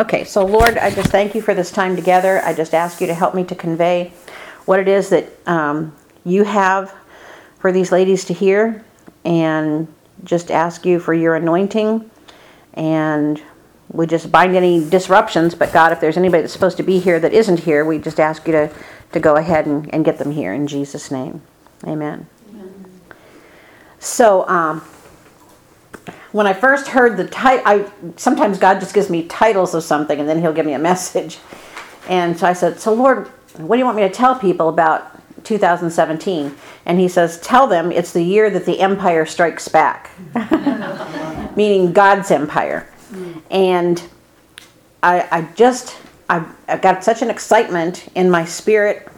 Okay, so Lord, I just thank you for this time together. I just ask you to help me to convey what it is that um, you have for these ladies to hear, and just ask you for your anointing. And we just bind any disruptions. But God, if there's anybody that's supposed to be here that isn't here, we just ask you to, to go ahead and, and get them here in Jesus' name. Amen. So, um, when I first heard the title, I sometimes God just gives me titles of something and then He'll give me a message. And so I said, So Lord, what do you want me to tell people about 2017? And He says, Tell them it's the year that the empire strikes back, meaning God's empire. And I, I just, I, I got such an excitement in my spirit.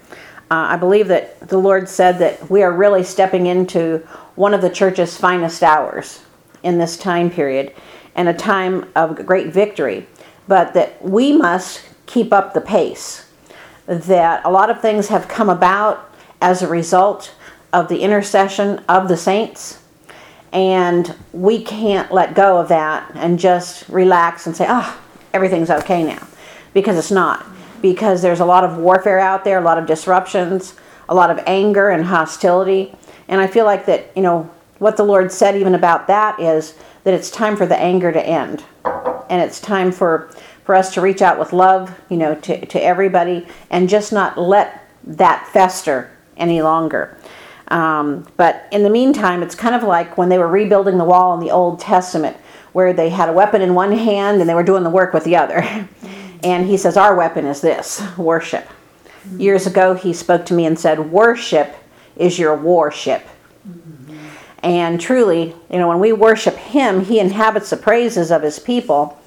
Uh, I believe that the Lord said that we are really stepping into one of the church's finest hours in this time period and a time of great victory, but that we must keep up the pace. That a lot of things have come about as a result of the intercession of the saints, and we can't let go of that and just relax and say, ah, oh, everything's okay now, because it's not. Because there's a lot of warfare out there, a lot of disruptions, a lot of anger and hostility. And I feel like that, you know, what the Lord said even about that is that it's time for the anger to end. And it's time for, for us to reach out with love, you know, to, to everybody and just not let that fester any longer. Um, but in the meantime, it's kind of like when they were rebuilding the wall in the Old Testament, where they had a weapon in one hand and they were doing the work with the other. and he says, Our weapon is this worship. Years ago, he spoke to me and said, Worship is your warship. And truly, you know, when we worship Him, He inhabits the praises of His people.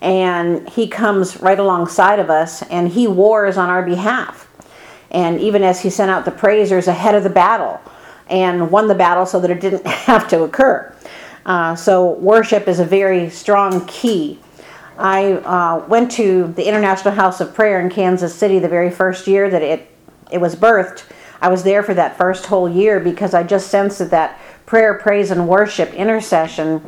And He comes right alongside of us and He wars on our behalf. And even as He sent out the praisers ahead of the battle and won the battle so that it didn't have to occur. Uh, so, worship is a very strong key. I uh, went to the International House of Prayer in Kansas City the very first year that it, it was birthed. I was there for that first whole year because I just sensed that that prayer, praise, and worship, intercession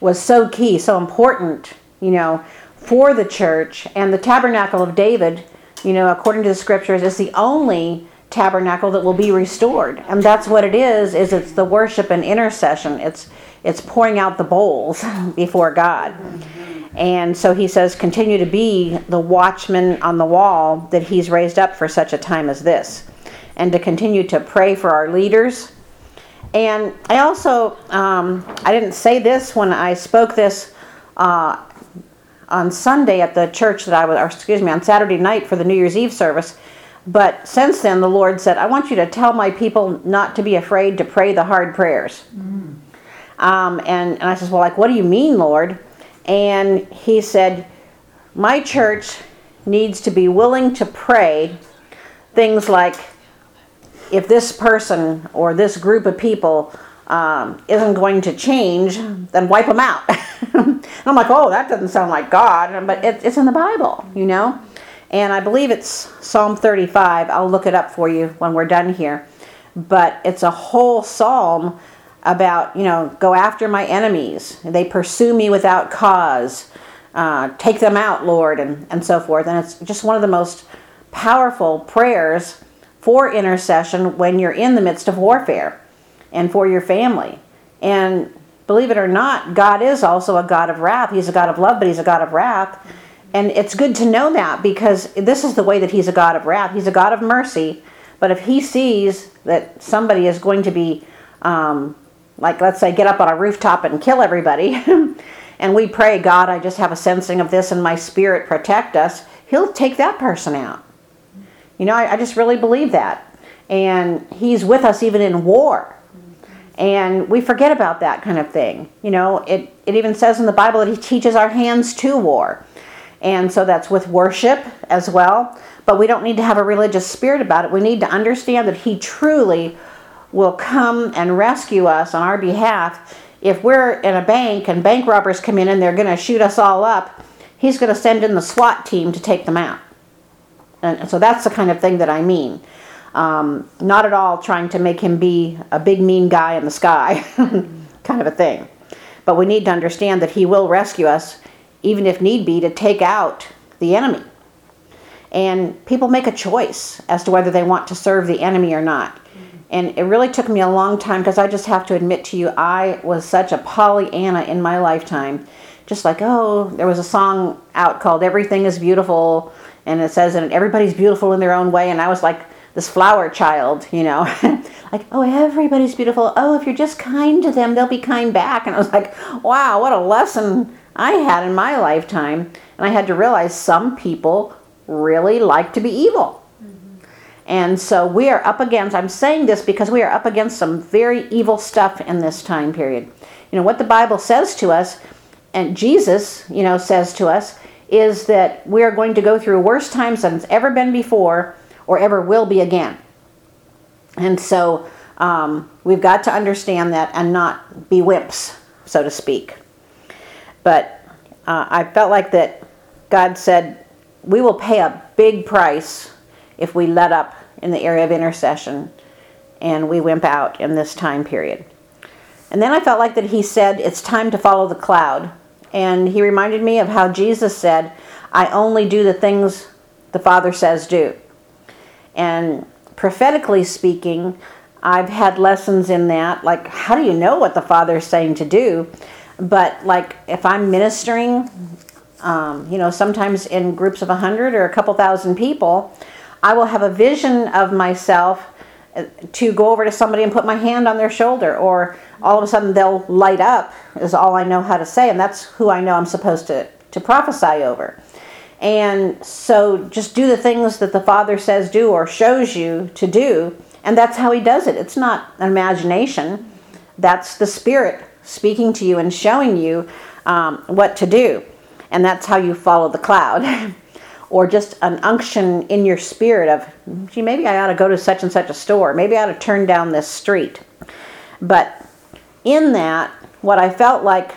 was so key, so important, you know, for the church. And the tabernacle of David, you know, according to the scriptures, is the only tabernacle that will be restored. And that's what it is, is it's the worship and intercession. It's it's pouring out the bowls before God. And so he says, continue to be the watchman on the wall that he's raised up for such a time as this. And to continue to pray for our leaders, and I also, um, I didn't say this when I spoke this uh, on Sunday at the church that I was, or excuse me, on Saturday night for the New Year's Eve service. But since then, the Lord said, I want you to tell my people not to be afraid to pray the hard prayers. Mm. Um, and, and I said, Well, like, what do you mean, Lord? And he said, My church needs to be willing to pray things like, if this person or this group of people um, isn't going to change, then wipe them out. I'm like, oh, that doesn't sound like God, but it, it's in the Bible, you know? And I believe it's Psalm 35. I'll look it up for you when we're done here. But it's a whole psalm about, you know, go after my enemies. They pursue me without cause. Uh, take them out, Lord, and, and so forth. And it's just one of the most powerful prayers for intercession when you're in the midst of warfare and for your family. And believe it or not, God is also a God of wrath. He's a God of love, but He's a God of wrath. And it's good to know that because this is the way that He's a God of wrath. He's a God of mercy. But if He sees that somebody is going to be, um, like, let's say, get up on a rooftop and kill everybody, and we pray, God, I just have a sensing of this in my spirit, protect us, He'll take that person out. You know, I, I just really believe that. And He's with us even in war. And we forget about that kind of thing. You know, it, it even says in the Bible that He teaches our hands to war. And so that's with worship as well. But we don't need to have a religious spirit about it. We need to understand that He truly will come and rescue us on our behalf. If we're in a bank and bank robbers come in and they're going to shoot us all up, He's going to send in the SWAT team to take them out. And so that's the kind of thing that I mean. Um, not at all trying to make him be a big mean guy in the sky, kind of a thing. But we need to understand that he will rescue us, even if need be, to take out the enemy. And people make a choice as to whether they want to serve the enemy or not. And it really took me a long time because I just have to admit to you, I was such a Pollyanna in my lifetime. Just like, oh, there was a song out called Everything is Beautiful, and it says, and everybody's beautiful in their own way. And I was like, this flower child, you know, like, oh, everybody's beautiful. Oh, if you're just kind to them, they'll be kind back. And I was like, wow, what a lesson I had in my lifetime. And I had to realize some people really like to be evil. Mm-hmm. And so we are up against, I'm saying this because we are up against some very evil stuff in this time period. You know, what the Bible says to us, and Jesus, you know, says to us, is that we are going to go through worse times than it's ever been before or ever will be again. And so um, we've got to understand that and not be wimps, so to speak. But uh, I felt like that God said, we will pay a big price if we let up in the area of intercession and we wimp out in this time period. And then I felt like that he said, it's time to follow the cloud. And he reminded me of how Jesus said, I only do the things the Father says do. And prophetically speaking, I've had lessons in that. Like, how do you know what the Father is saying to do? But, like, if I'm ministering, um, you know, sometimes in groups of a 100 or a couple thousand people, I will have a vision of myself to go over to somebody and put my hand on their shoulder, or all of a sudden they'll light up, is all I know how to say, and that's who I know I'm supposed to, to prophesy over. And so just do the things that the Father says do or shows you to do, and that's how He does it. It's not an imagination, that's the Spirit speaking to you and showing you um, what to do. And that's how you follow the cloud. or just an unction in your spirit of, gee, maybe I ought to go to such and such a store. Maybe I ought to turn down this street. But in that, what I felt like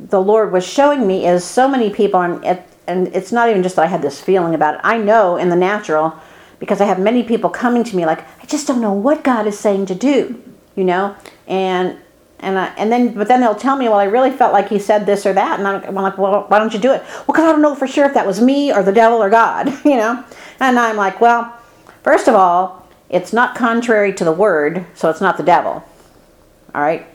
the Lord was showing me is so many people, and, and it's not even just that I had this feeling about it. I know in the natural, because I have many people coming to me like, I just don't know what God is saying to do, you know? And and I, and then but then they'll tell me, well, I really felt like he said this or that, and I'm like, well, why don't you do it? Well, because I don't know for sure if that was me or the devil or God, you know. And I'm like, well, first of all, it's not contrary to the word, so it's not the devil. All right.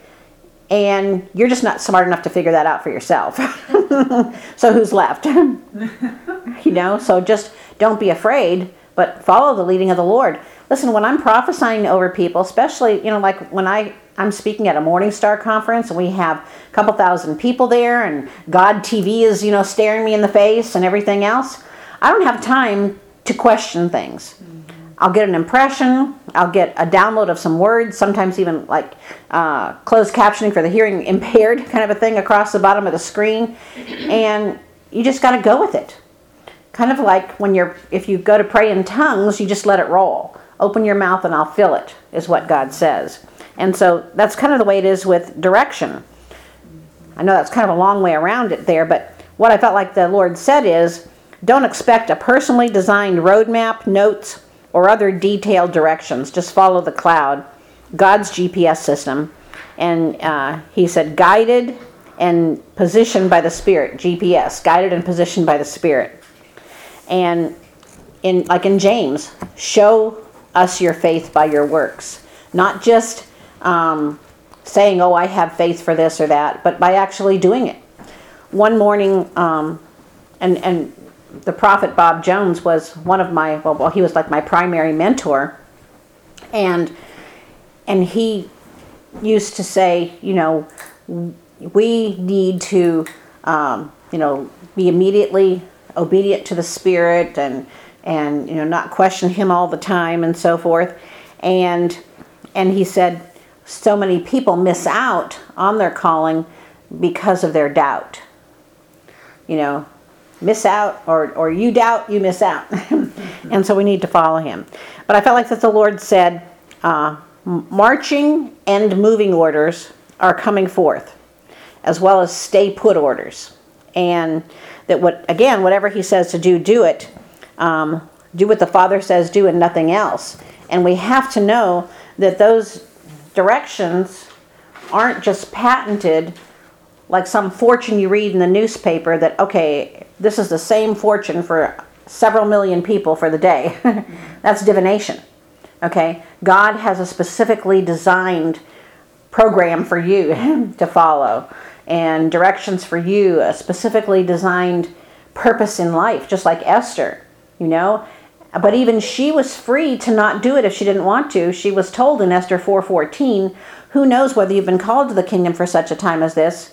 And you're just not smart enough to figure that out for yourself. so who's left? you know, so just don't be afraid, but follow the leading of the Lord. Listen, when I'm prophesying over people, especially, you know, like when I I'm speaking at a Morning Star conference and we have a couple thousand people there and God TV is, you know, staring me in the face and everything else. I don't have time to question things. Mm-hmm. I'll get an impression, I'll get a download of some words, sometimes even like uh, closed captioning for the hearing impaired kind of a thing across the bottom of the screen. And you just got to go with it. Kind of like when you're, if you go to pray in tongues, you just let it roll. Open your mouth and I'll fill it, is what God says. And so that's kind of the way it is with direction. I know that's kind of a long way around it there, but what I felt like the Lord said is don't expect a personally designed roadmap, notes, or other detailed directions. Just follow the cloud, God's GPS system. And uh, he said, guided and positioned by the Spirit, GPS, guided and positioned by the Spirit. And in like in James, show us your faith by your works, not just um, saying, oh, I have faith for this or that, but by actually doing it. One morning, um, and, and the prophet Bob Jones was one of my, well, well, he was like my primary mentor. And, and he used to say, you know, we need to, um, you know, be immediately obedient to the Spirit and, and, you know, not question Him all the time and so forth. And, and he said, so many people miss out on their calling because of their doubt. You know, miss out, or, or you doubt, you miss out. and so we need to follow him. But I felt like that the Lord said, uh, marching and moving orders are coming forth, as well as stay put orders. And that what again, whatever He says to do, do it. Um, do what the Father says, do, and nothing else. And we have to know that those directions aren't just patented like some fortune you read in the newspaper that okay, this is the same fortune for several million people for the day. That's divination. Okay? God has a specifically designed program for you to follow and directions for you, a specifically designed purpose in life, just like Esther, you know? But even she was free to not do it if she didn't want to. She was told in Esther 4:14, "Who knows whether you've been called to the kingdom for such a time as this?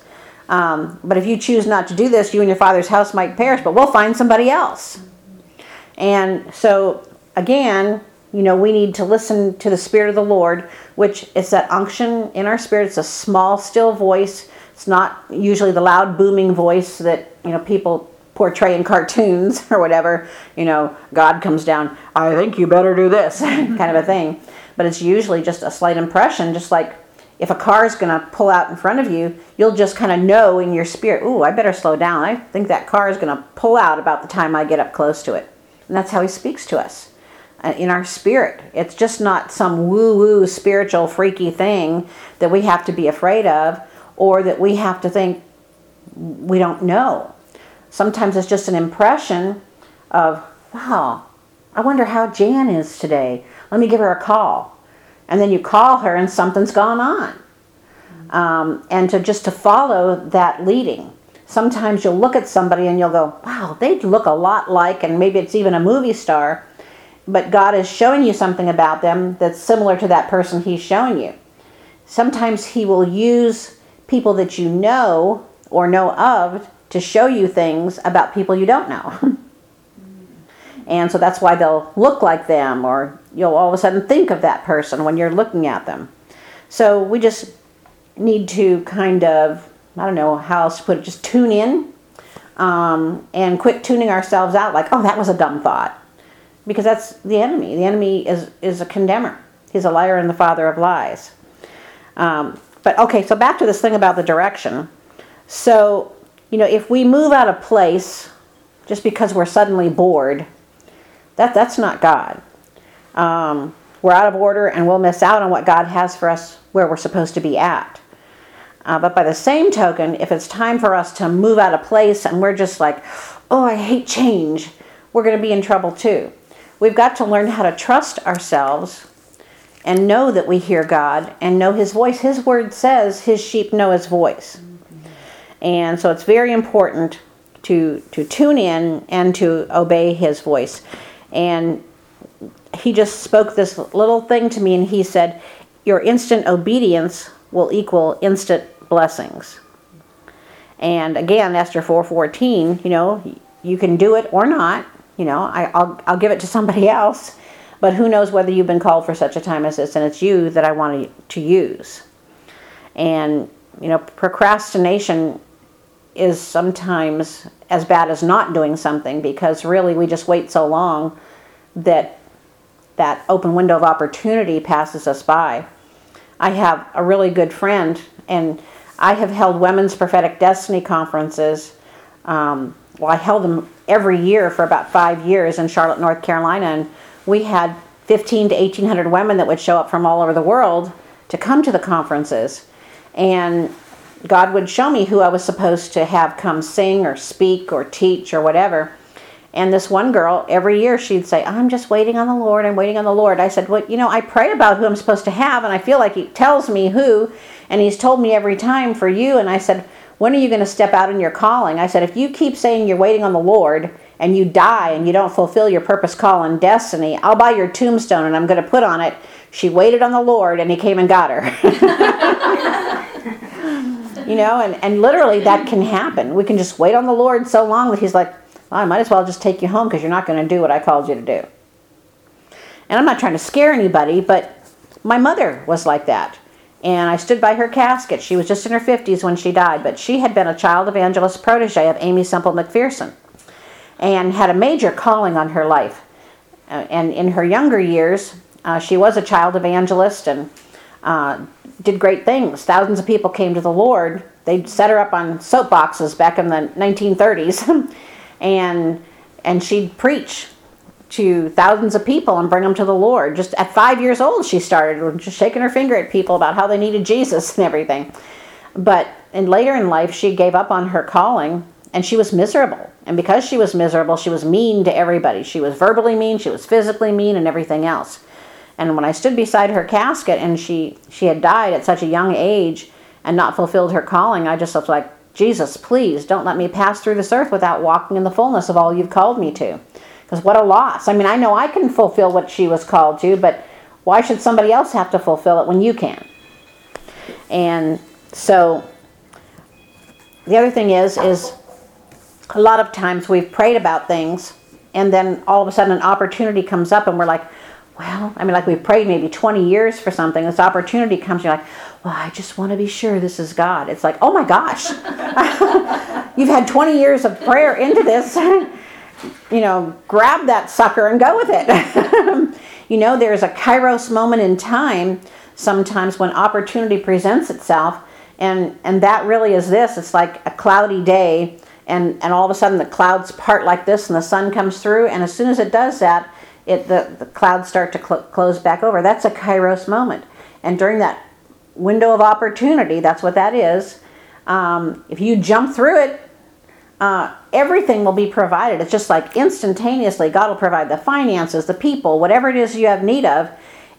Um, but if you choose not to do this, you and your father's house might perish. But we'll find somebody else." And so again, you know, we need to listen to the Spirit of the Lord, which is that unction in our spirit. It's a small, still voice. It's not usually the loud, booming voice that, you know, people portray in cartoons or whatever. You know, God comes down, I think you better do this, kind of a thing. But it's usually just a slight impression, just like if a car is going to pull out in front of you, you'll just kind of know in your spirit, ooh, I better slow down. I think that car is going to pull out about the time I get up close to it. And that's how he speaks to us uh, in our spirit. It's just not some woo woo spiritual freaky thing that we have to be afraid of or that we have to think we don't know. Sometimes it's just an impression of, wow, I wonder how Jan is today. Let me give her a call. And then you call her and something's gone on. Um, and to just to follow that leading sometimes you'll look at somebody and you'll go, wow, they look a lot like, and maybe it's even a movie star, but God is showing you something about them that's similar to that person He's showing you. Sometimes He will use people that you know or know of to show you things about people you don't know. and so that's why they'll look like them, or you'll all of a sudden think of that person when you're looking at them. So we just need to kind of I don't know how else to put it, just tune in um, and quit tuning ourselves out like, oh, that was a dumb thought. Because that's the enemy. The enemy is, is a condemner, he's a liar and the father of lies. Um, but okay, so back to this thing about the direction. So, you know, if we move out of place just because we're suddenly bored, that, that's not God. Um, we're out of order and we'll miss out on what God has for us where we're supposed to be at. Uh, but by the same token, if it's time for us to move out of place and we're just like, oh, I hate change, we're going to be in trouble too. We've got to learn how to trust ourselves and know that we hear God and know His voice. His word says His sheep know His voice. And so it's very important to, to tune in and to obey His voice. And He just spoke this little thing to me and He said, Your instant obedience will equal instant blessings. And again, Esther 4:14, you know, you can do it or not. You know, I, will I'll give it to somebody else, but who knows whether you've been called for such a time as this, and it's you that I want to use. And you know, procrastination is sometimes as bad as not doing something because really we just wait so long that that open window of opportunity passes us by. I have a really good friend, and I have held Women's Prophetic Destiny conferences. Um, well, I held them every year for about five years in Charlotte, North Carolina, and we had 15 to 1800 women that would show up from all over the world to come to the conferences. And God would show me who I was supposed to have come sing or speak or teach or whatever. And this one girl, every year she'd say, I'm just waiting on the Lord. I'm waiting on the Lord. I said, Well, you know, I pray about who I'm supposed to have, and I feel like He tells me who, and He's told me every time for you. And I said, When are you going to step out in your calling? I said, If you keep saying you're waiting on the Lord and you die and you don't fulfill your purpose, call, and destiny, I'll buy your tombstone and I'm going to put on it, She waited on the Lord and He came and got her. you know, and, and literally that can happen. We can just wait on the Lord so long that He's like, I might as well just take you home because you're not going to do what I called you to do. And I'm not trying to scare anybody, but my mother was like that. and I stood by her casket. She was just in her 50s when she died, but she had been a child evangelist protege of Aimee Semple McPherson and had a major calling on her life. Uh, and in her younger years, uh, she was a child evangelist and uh, did great things. Thousands of people came to the Lord. They set her up on soapboxes back in the 1930s, and and she'd preach to thousands of people and bring them to the Lord. Just at five years old, she started just shaking her finger at people about how they needed Jesus and everything. But and later in life, she gave up on her calling and she was miserable. And because she was miserable, she was mean to everybody. She was verbally mean, she was physically mean, and everything else. And when I stood beside her casket and she, she had died at such a young age and not fulfilled her calling, I just was like, Jesus, please don't let me pass through this earth without walking in the fullness of all you've called me to. Because what a loss. I mean, I know I can fulfill what she was called to, but why should somebody else have to fulfill it when you can? And so the other thing is, is a lot of times we've prayed about things and then all of a sudden an opportunity comes up and we're like, well, I mean, like we've prayed maybe 20 years for something. This opportunity comes, you're like, well, I just want to be sure this is God. It's like, oh my gosh, you've had 20 years of prayer into this. you know, grab that sucker and go with it. you know, there's a kairos moment in time sometimes when opportunity presents itself. And, and that really is this it's like a cloudy day, and, and all of a sudden the clouds part like this, and the sun comes through. And as soon as it does that, it, the, the clouds start to cl- close back over. That's a kairos moment. And during that window of opportunity, that's what that is. Um, if you jump through it, uh, everything will be provided. It's just like instantaneously, God will provide the finances, the people, whatever it is you have need of,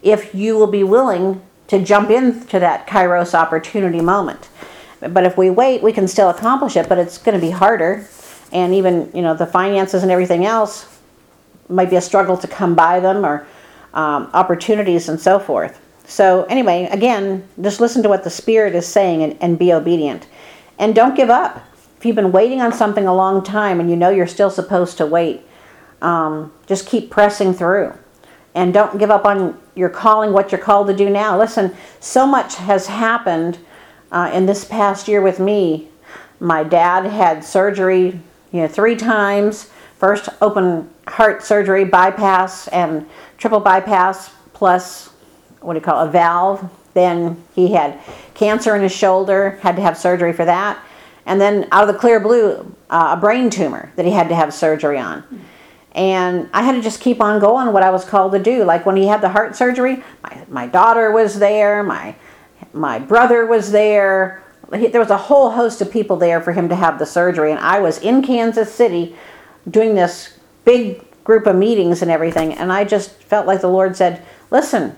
if you will be willing to jump into that kairos opportunity moment. But if we wait, we can still accomplish it, but it's going to be harder. And even, you know, the finances and everything else might be a struggle to come by them or um, opportunities and so forth. So, anyway, again, just listen to what the Spirit is saying and, and be obedient. And don't give up. If you've been waiting on something a long time and you know you're still supposed to wait, um, just keep pressing through. And don't give up on your calling, what you're called to do now. Listen, so much has happened uh, in this past year with me. My dad had surgery, you know, three times. First open heart surgery, bypass, and triple bypass, plus what do you call it, a valve. Then he had cancer in his shoulder, had to have surgery for that. And then out of the clear blue, uh, a brain tumor that he had to have surgery on. And I had to just keep on going what I was called to do. Like when he had the heart surgery, my, my daughter was there, my, my brother was there. There was a whole host of people there for him to have the surgery. And I was in Kansas City doing this big group of meetings and everything. And I just felt like the Lord said, listen,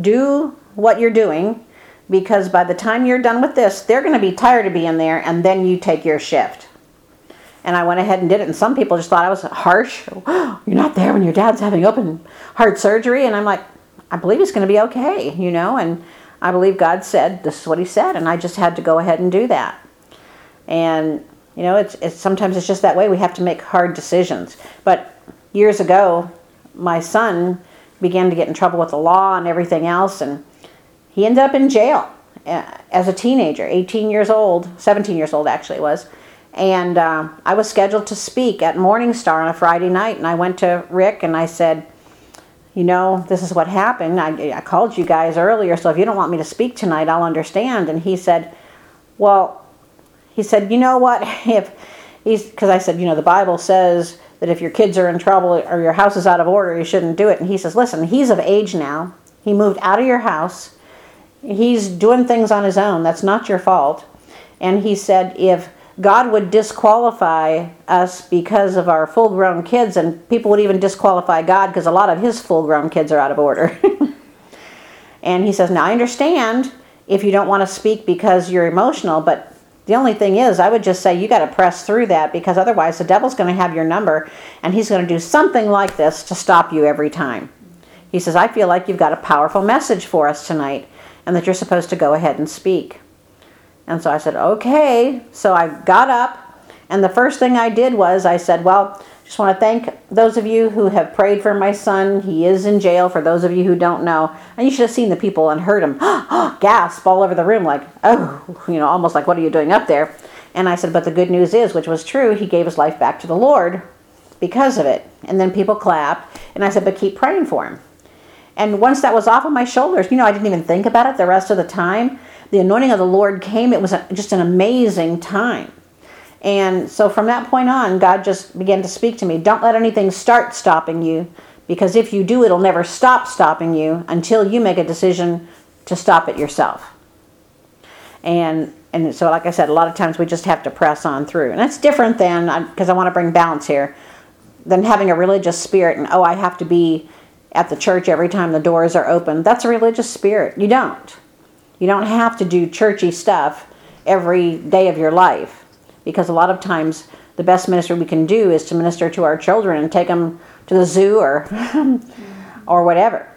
do what you're doing because by the time you're done with this, they're going to be tired of being there and then you take your shift. And I went ahead and did it. And some people just thought I was harsh. you're not there when your dad's having open heart surgery. And I'm like, I believe he's going to be okay, you know. And I believe God said this is what He said, and I just had to go ahead and do that. And you know, it's, it's sometimes it's just that way. We have to make hard decisions. But years ago, my son began to get in trouble with the law and everything else, and he ended up in jail uh, as a teenager, 18 years old, 17 years old actually was. And uh, I was scheduled to speak at Morning Star on a Friday night, and I went to Rick and I said, you know, this is what happened. I, I called you guys earlier, so if you don't want me to speak tonight, I'll understand. And he said, well, he said, you know what, if he's, because I said, you know, the Bible says that if your kids are in trouble or your house is out of order, you shouldn't do it. And he says, listen, he's of age now. He moved out of your house. He's doing things on his own. That's not your fault. And he said, if God would disqualify us because of our full grown kids, and people would even disqualify God because a lot of his full grown kids are out of order. and he says, Now I understand if you don't want to speak because you're emotional, but the only thing is, I would just say you got to press through that because otherwise the devil's going to have your number and he's going to do something like this to stop you every time. He says, I feel like you've got a powerful message for us tonight and that you're supposed to go ahead and speak. And so I said, okay. So I got up And the first thing I did was I said, Well, just want to thank those of you who have prayed for my son. He is in jail, for those of you who don't know. And you should have seen the people and heard them gasp all over the room, like, Oh, you know, almost like, What are you doing up there? And I said, But the good news is, which was true, he gave his life back to the Lord because of it. And then people clapped. And I said, But keep praying for him. And once that was off of my shoulders, you know, I didn't even think about it the rest of the time. The anointing of the Lord came. It was just an amazing time. And so from that point on, God just began to speak to me. Don't let anything start stopping you, because if you do, it'll never stop stopping you until you make a decision to stop it yourself. And and so, like I said, a lot of times we just have to press on through, and that's different than because I want to bring balance here, than having a religious spirit and oh, I have to be at the church every time the doors are open. That's a religious spirit. You don't. You don't have to do churchy stuff every day of your life because a lot of times the best ministry we can do is to minister to our children and take them to the zoo or or whatever.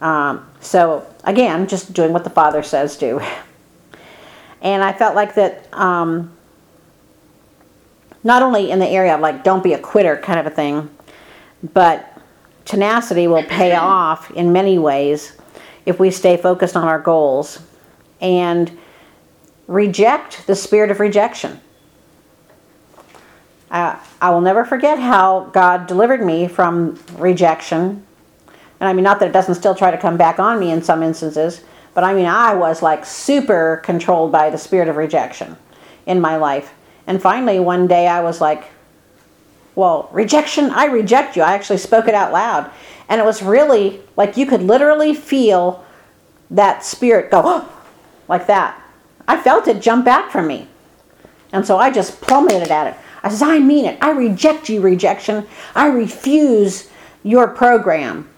Um, so again, just doing what the Father says do. And I felt like that um, not only in the area of like don't be a quitter kind of a thing, but tenacity will pay off in many ways if we stay focused on our goals and reject the spirit of rejection. Uh, I will never forget how God delivered me from rejection. And I mean, not that it doesn't still try to come back on me in some instances, but I mean, I was like super controlled by the spirit of rejection in my life. And finally, one day I was like, well, rejection, I reject you. I actually spoke it out loud. And it was really like you could literally feel that spirit go, oh, like that. I felt it jump back from me. And so I just plummeted at it. I said, I mean it. I reject you, rejection. I refuse your program.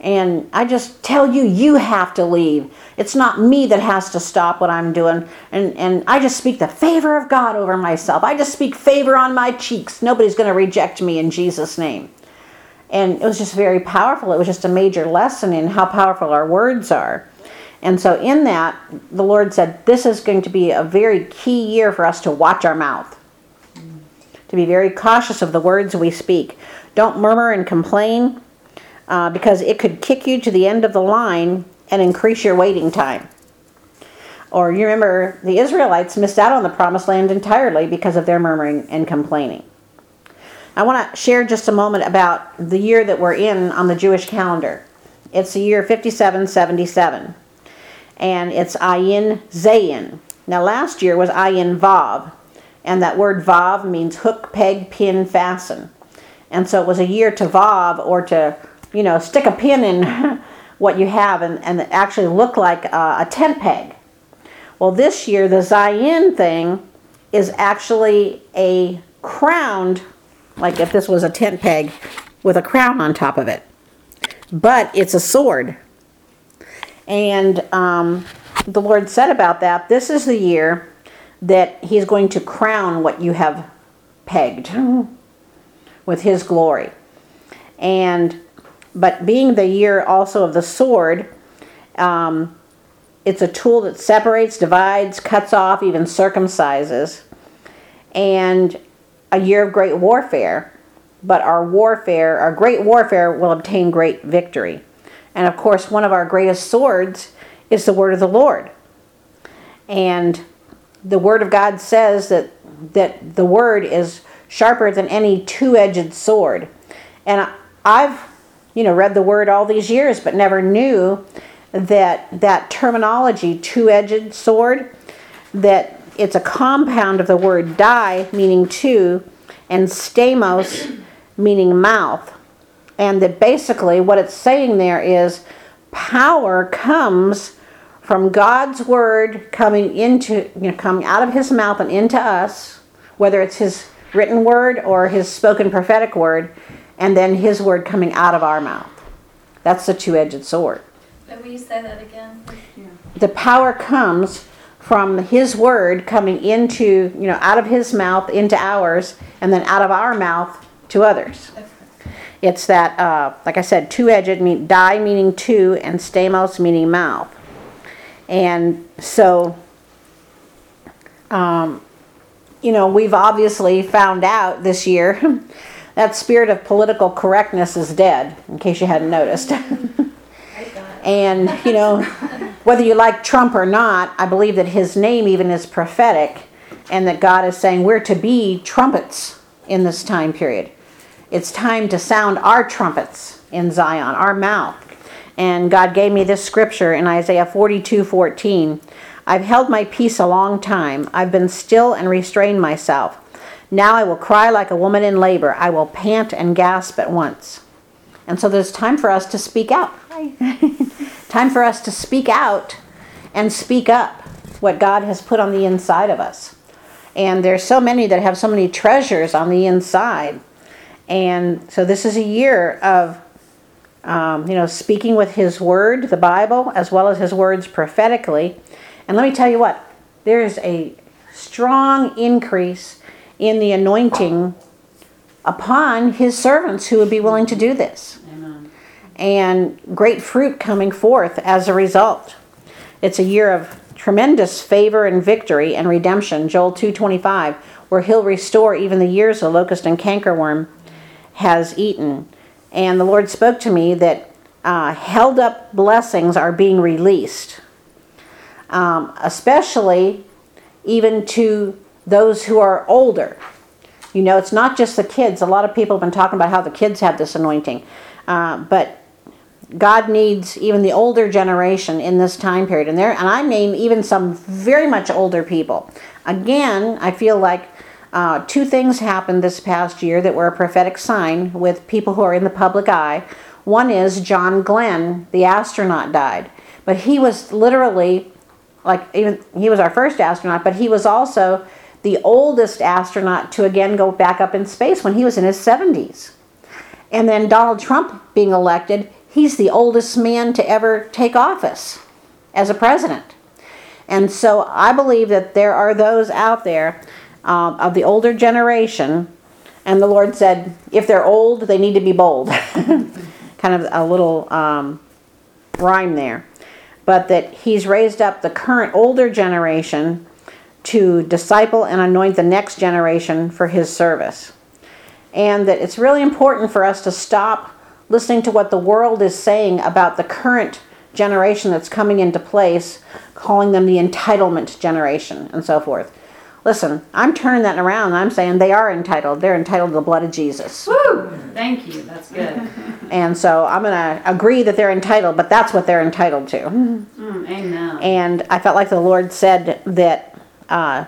And I just tell you, you have to leave. It's not me that has to stop what I'm doing. And, and I just speak the favor of God over myself. I just speak favor on my cheeks. Nobody's going to reject me in Jesus' name. And it was just very powerful. It was just a major lesson in how powerful our words are. And so, in that, the Lord said, This is going to be a very key year for us to watch our mouth, to be very cautious of the words we speak. Don't murmur and complain uh, because it could kick you to the end of the line and increase your waiting time. Or you remember the Israelites missed out on the promised land entirely because of their murmuring and complaining. I want to share just a moment about the year that we're in on the Jewish calendar. It's the year 5777, and it's Ayin Zayin. Now, last year was Ayin Vav, and that word Vav means hook, peg, pin, fasten. And so it was a year to Vav or to you know, stick a pin in what you have and, and actually look like a, a tent peg. Well, this year, the Zayin thing is actually a crowned, like if this was a tent peg with a crown on top of it. But it's a sword. And um, the Lord said about that this is the year that He's going to crown what you have pegged with His glory. And but being the year also of the sword, um, it's a tool that separates, divides, cuts off, even circumcises, and a year of great warfare. But our warfare, our great warfare, will obtain great victory. And of course, one of our greatest swords is the word of the Lord. And the word of God says that that the word is sharper than any two-edged sword. And I've you know, read the word all these years, but never knew that that terminology, two-edged sword, that it's a compound of the word die, meaning two, and stamos, meaning mouth. And that basically what it's saying there is power comes from God's word coming into, you know, coming out of his mouth and into us, whether it's his written word or his spoken prophetic word and then his word coming out of our mouth. That's the two edged sword. But will you say that again? The power comes from his word coming into, you know, out of his mouth into ours, and then out of our mouth to others. Okay. It's that, uh, like I said, two edged, mean, die meaning two, and stamos meaning mouth. And so, um, you know, we've obviously found out this year that spirit of political correctness is dead, in case you hadn't noticed. and, you know, whether you like Trump or not, I believe that his name even is prophetic and that God is saying we're to be trumpets in this time period. It's time to sound our trumpets in Zion, our mouth. And God gave me this scripture in Isaiah 42 14. I've held my peace a long time. I've been still and restrained myself. Now I will cry like a woman in labor. I will pant and gasp at once. And so there's time for us to speak out. time for us to speak out and speak up what God has put on the inside of us. And there's so many that have so many treasures on the inside. And so this is a year of um, you know, speaking with His Word, the Bible, as well as His words prophetically. And let me tell you what, there is a strong increase in the anointing upon His servants who would be willing to do this. Amen. And great fruit coming forth as a result. It's a year of tremendous favor and victory and redemption, Joel 2:25, where he'll restore even the years the locust and cankerworm has eaten. And the Lord spoke to me that uh, held up blessings are being released, um, especially even to those who are older. You know, it's not just the kids. A lot of people have been talking about how the kids have this anointing. Uh, but God needs even the older generation in this time period. And there and I name even some very much older people. Again, I feel like uh, two things happened this past year that were a prophetic sign with people who are in the public eye. One is John Glenn, the astronaut, died. But he was literally, like, even he was our first astronaut, but he was also the oldest astronaut to again go back up in space when he was in his 70s. And then Donald Trump being elected, he's the oldest man to ever take office as a president. And so I believe that there are those out there um, of the older generation. And the Lord said, if they're old, they need to be bold. kind of a little um, rhyme there. But that He's raised up the current older generation to disciple and anoint the next generation for His service. And that it's really important for us to stop listening to what the world is saying about the current generation that's coming into place, calling them the entitlement generation and so forth. Listen, I'm turning that around. I'm saying they are entitled. They're entitled to the blood of Jesus. Woo! Thank you. That's good. and so I'm going to agree that they're entitled, but that's what they're entitled to. Mm, amen. And I felt like the Lord said that uh,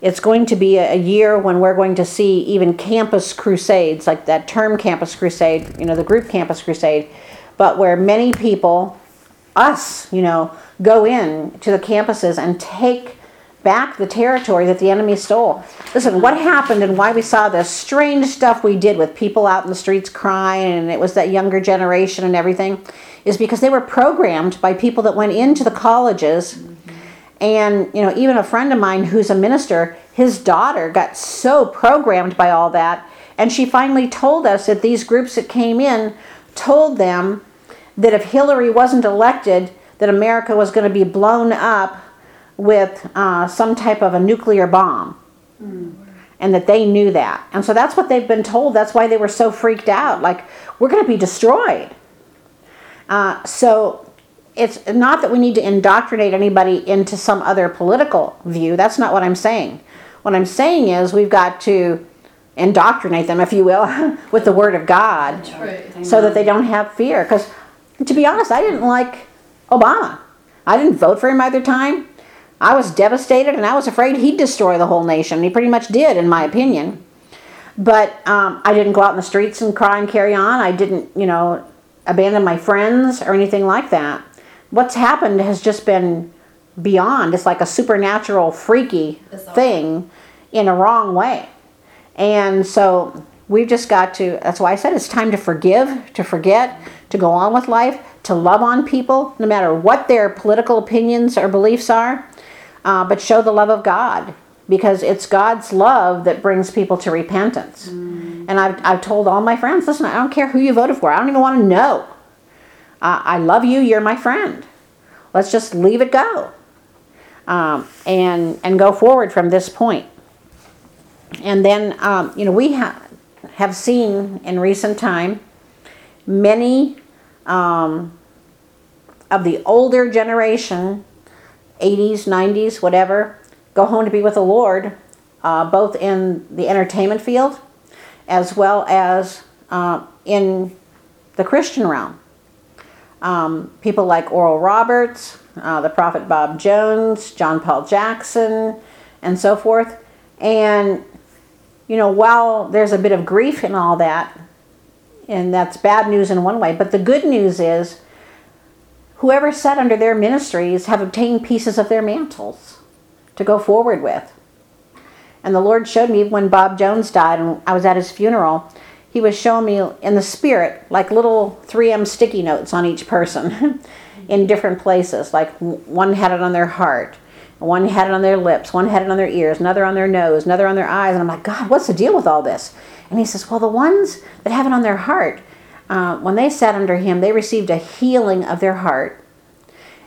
it's going to be a, a year when we're going to see even campus crusades, like that term campus crusade, you know, the group campus crusade, but where many people, us, you know, go in to the campuses and take back the territory that the enemy stole. Listen, what happened and why we saw this strange stuff we did with people out in the streets crying and it was that younger generation and everything is because they were programmed by people that went into the colleges. Mm-hmm. And, you know, even a friend of mine who's a minister, his daughter got so programmed by all that. And she finally told us that these groups that came in told them that if Hillary wasn't elected, that America was going to be blown up with uh, some type of a nuclear bomb. Mm. And that they knew that. And so that's what they've been told. That's why they were so freaked out. Like, we're going to be destroyed. Uh, so it's not that we need to indoctrinate anybody into some other political view. That's not what I'm saying. What I'm saying is we've got to indoctrinate them, if you will, with the Word of God right. so that they don't have fear. Because to be honest, I didn't like Obama. I didn't vote for him either time. I was devastated and I was afraid he'd destroy the whole nation. He pretty much did, in my opinion. But um, I didn't go out in the streets and cry and carry on. I didn't, you know, abandon my friends or anything like that. What's happened has just been beyond. It's like a supernatural, freaky thing in a wrong way. And so we've just got to, that's why I said it's time to forgive, to forget, to go on with life, to love on people, no matter what their political opinions or beliefs are uh, but show the love of God because it's God's love that brings people to repentance. Mm. And I've, I've told all my friends listen, I don't care who you voted for, I don't even want to know. Uh, I love you, you're my friend. Let's just leave it go um, and, and go forward from this point. and then, um, you know, we ha- have seen in recent time many um, of the older generation, 80s, 90s, whatever, go home to be with the Lord, uh, both in the entertainment field as well as uh, in the Christian realm. Um, people like Oral Roberts, uh, the prophet Bob Jones, John Paul Jackson, and so forth. And, you know, while there's a bit of grief in all that, and that's bad news in one way, but the good news is whoever sat under their ministries have obtained pieces of their mantles to go forward with. And the Lord showed me when Bob Jones died and I was at his funeral, he was showing me in the spirit like little 3M sticky notes on each person in different places. Like one had it on their heart, one had it on their lips, one had it on their ears, another on their nose, another on their eyes. And I'm like, God, what's the deal with all this? And he says, Well, the ones that have it on their heart, uh, when they sat under him, they received a healing of their heart.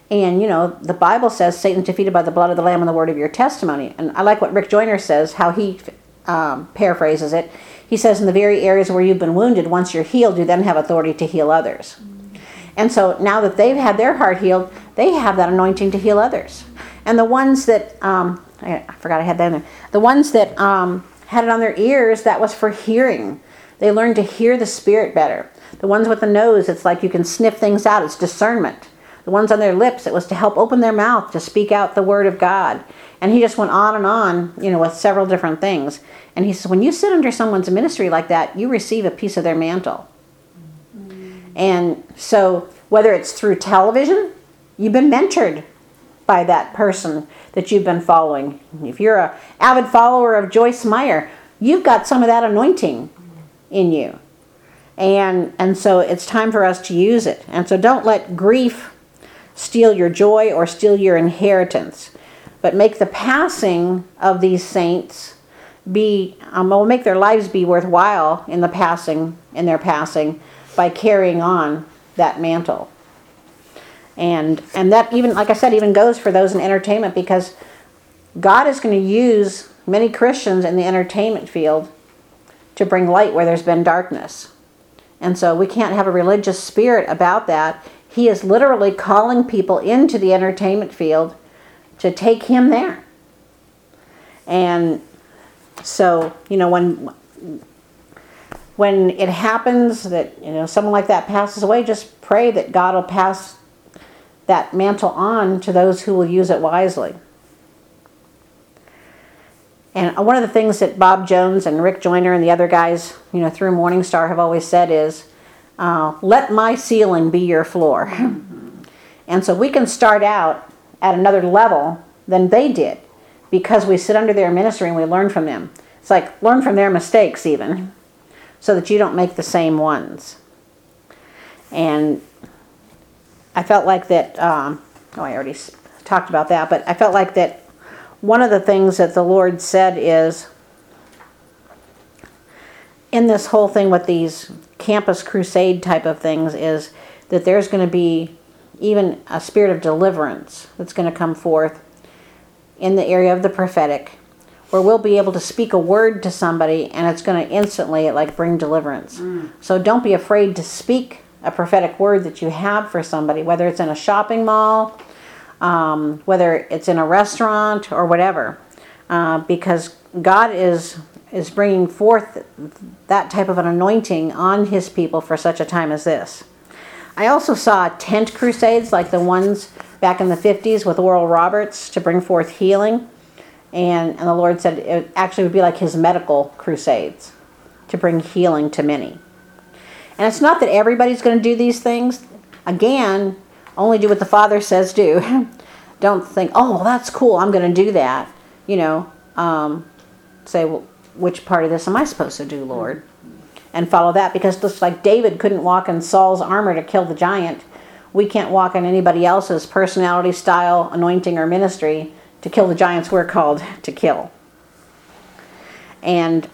And, you know, the Bible says Satan's defeated by the blood of the Lamb and the word of your testimony. And I like what Rick Joyner says, how he um, paraphrases it. He says, in the very areas where you've been wounded, once you're healed, you then have authority to heal others. And so now that they've had their heart healed, they have that anointing to heal others. And the ones that, um, I, I forgot I had that in there, the ones that um, had it on their ears, that was for hearing. They learned to hear the Spirit better. The ones with the nose, it's like you can sniff things out, it's discernment. The ones on their lips, it was to help open their mouth to speak out the word of God. And he just went on and on, you know, with several different things. And he says, when you sit under someone's ministry like that, you receive a piece of their mantle. And so, whether it's through television, you've been mentored by that person that you've been following. If you're a avid follower of Joyce Meyer, you've got some of that anointing in you. And and so it's time for us to use it. And so don't let grief steal your joy or steal your inheritance, but make the passing of these saints be um, will make their lives be worthwhile in the passing in their passing by carrying on that mantle. And and that even like I said even goes for those in entertainment because God is going to use many Christians in the entertainment field to bring light where there's been darkness. And so we can't have a religious spirit about that. He is literally calling people into the entertainment field to take him there. And so, you know, when when it happens that, you know, someone like that passes away, just pray that God will pass that mantle on to those who will use it wisely. And one of the things that Bob Jones and Rick Joyner and the other guys, you know, through Morningstar have always said is, uh, "Let my ceiling be your floor." and so we can start out at another level than they did, because we sit under their ministry and we learn from them. It's like learn from their mistakes, even, so that you don't make the same ones. And I felt like that. Um, oh, I already talked about that, but I felt like that one of the things that the Lord said is in this whole thing with these campus crusade type of things is that there's going to be even a spirit of deliverance that's going to come forth in the area of the prophetic where we'll be able to speak a word to somebody and it's going to instantly like bring deliverance. Mm. So don't be afraid to speak a prophetic word that you have for somebody whether it's in a shopping mall um, whether it's in a restaurant or whatever, uh, because God is is bringing forth that type of an anointing on His people for such a time as this. I also saw tent crusades like the ones back in the 50s with Oral Roberts to bring forth healing. And, and the Lord said it actually would be like his medical crusades to bring healing to many. And it's not that everybody's going to do these things. Again, only do what the Father says do. Don't think, oh, well, that's cool. I'm going to do that. You know, um, say, well, which part of this am I supposed to do, Lord? And follow that because just like David couldn't walk in Saul's armor to kill the giant, we can't walk in anybody else's personality, style, anointing, or ministry to kill the giants we're called to kill. And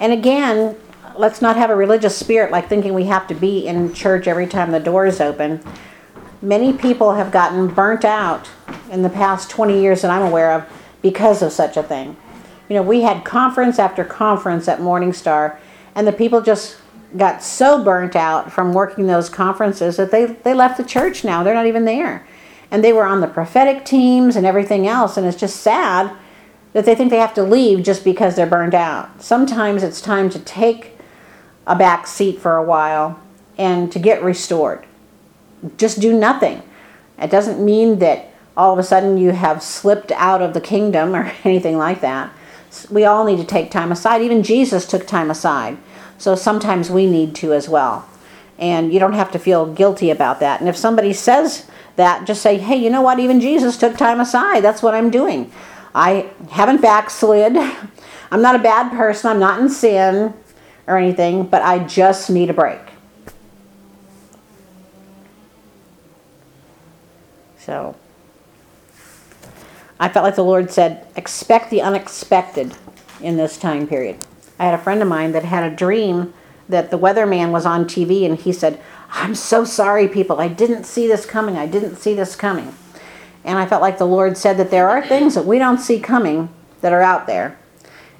and again, let's not have a religious spirit like thinking we have to be in church every time the door is open many people have gotten burnt out in the past 20 years that I'm aware of because of such a thing. You know, we had conference after conference at Morningstar, and the people just got so burnt out from working those conferences that they, they left the church now. They're not even there. And they were on the prophetic teams and everything else, and it's just sad that they think they have to leave just because they're burned out. Sometimes it's time to take a back seat for a while and to get restored. Just do nothing. It doesn't mean that all of a sudden you have slipped out of the kingdom or anything like that. We all need to take time aside. Even Jesus took time aside. So sometimes we need to as well. And you don't have to feel guilty about that. And if somebody says that, just say, hey, you know what? Even Jesus took time aside. That's what I'm doing. I haven't backslid. I'm not a bad person. I'm not in sin or anything, but I just need a break. So I felt like the Lord said, expect the unexpected in this time period. I had a friend of mine that had a dream that the weatherman was on TV and he said, I'm so sorry, people. I didn't see this coming. I didn't see this coming. And I felt like the Lord said that there are things that we don't see coming that are out there,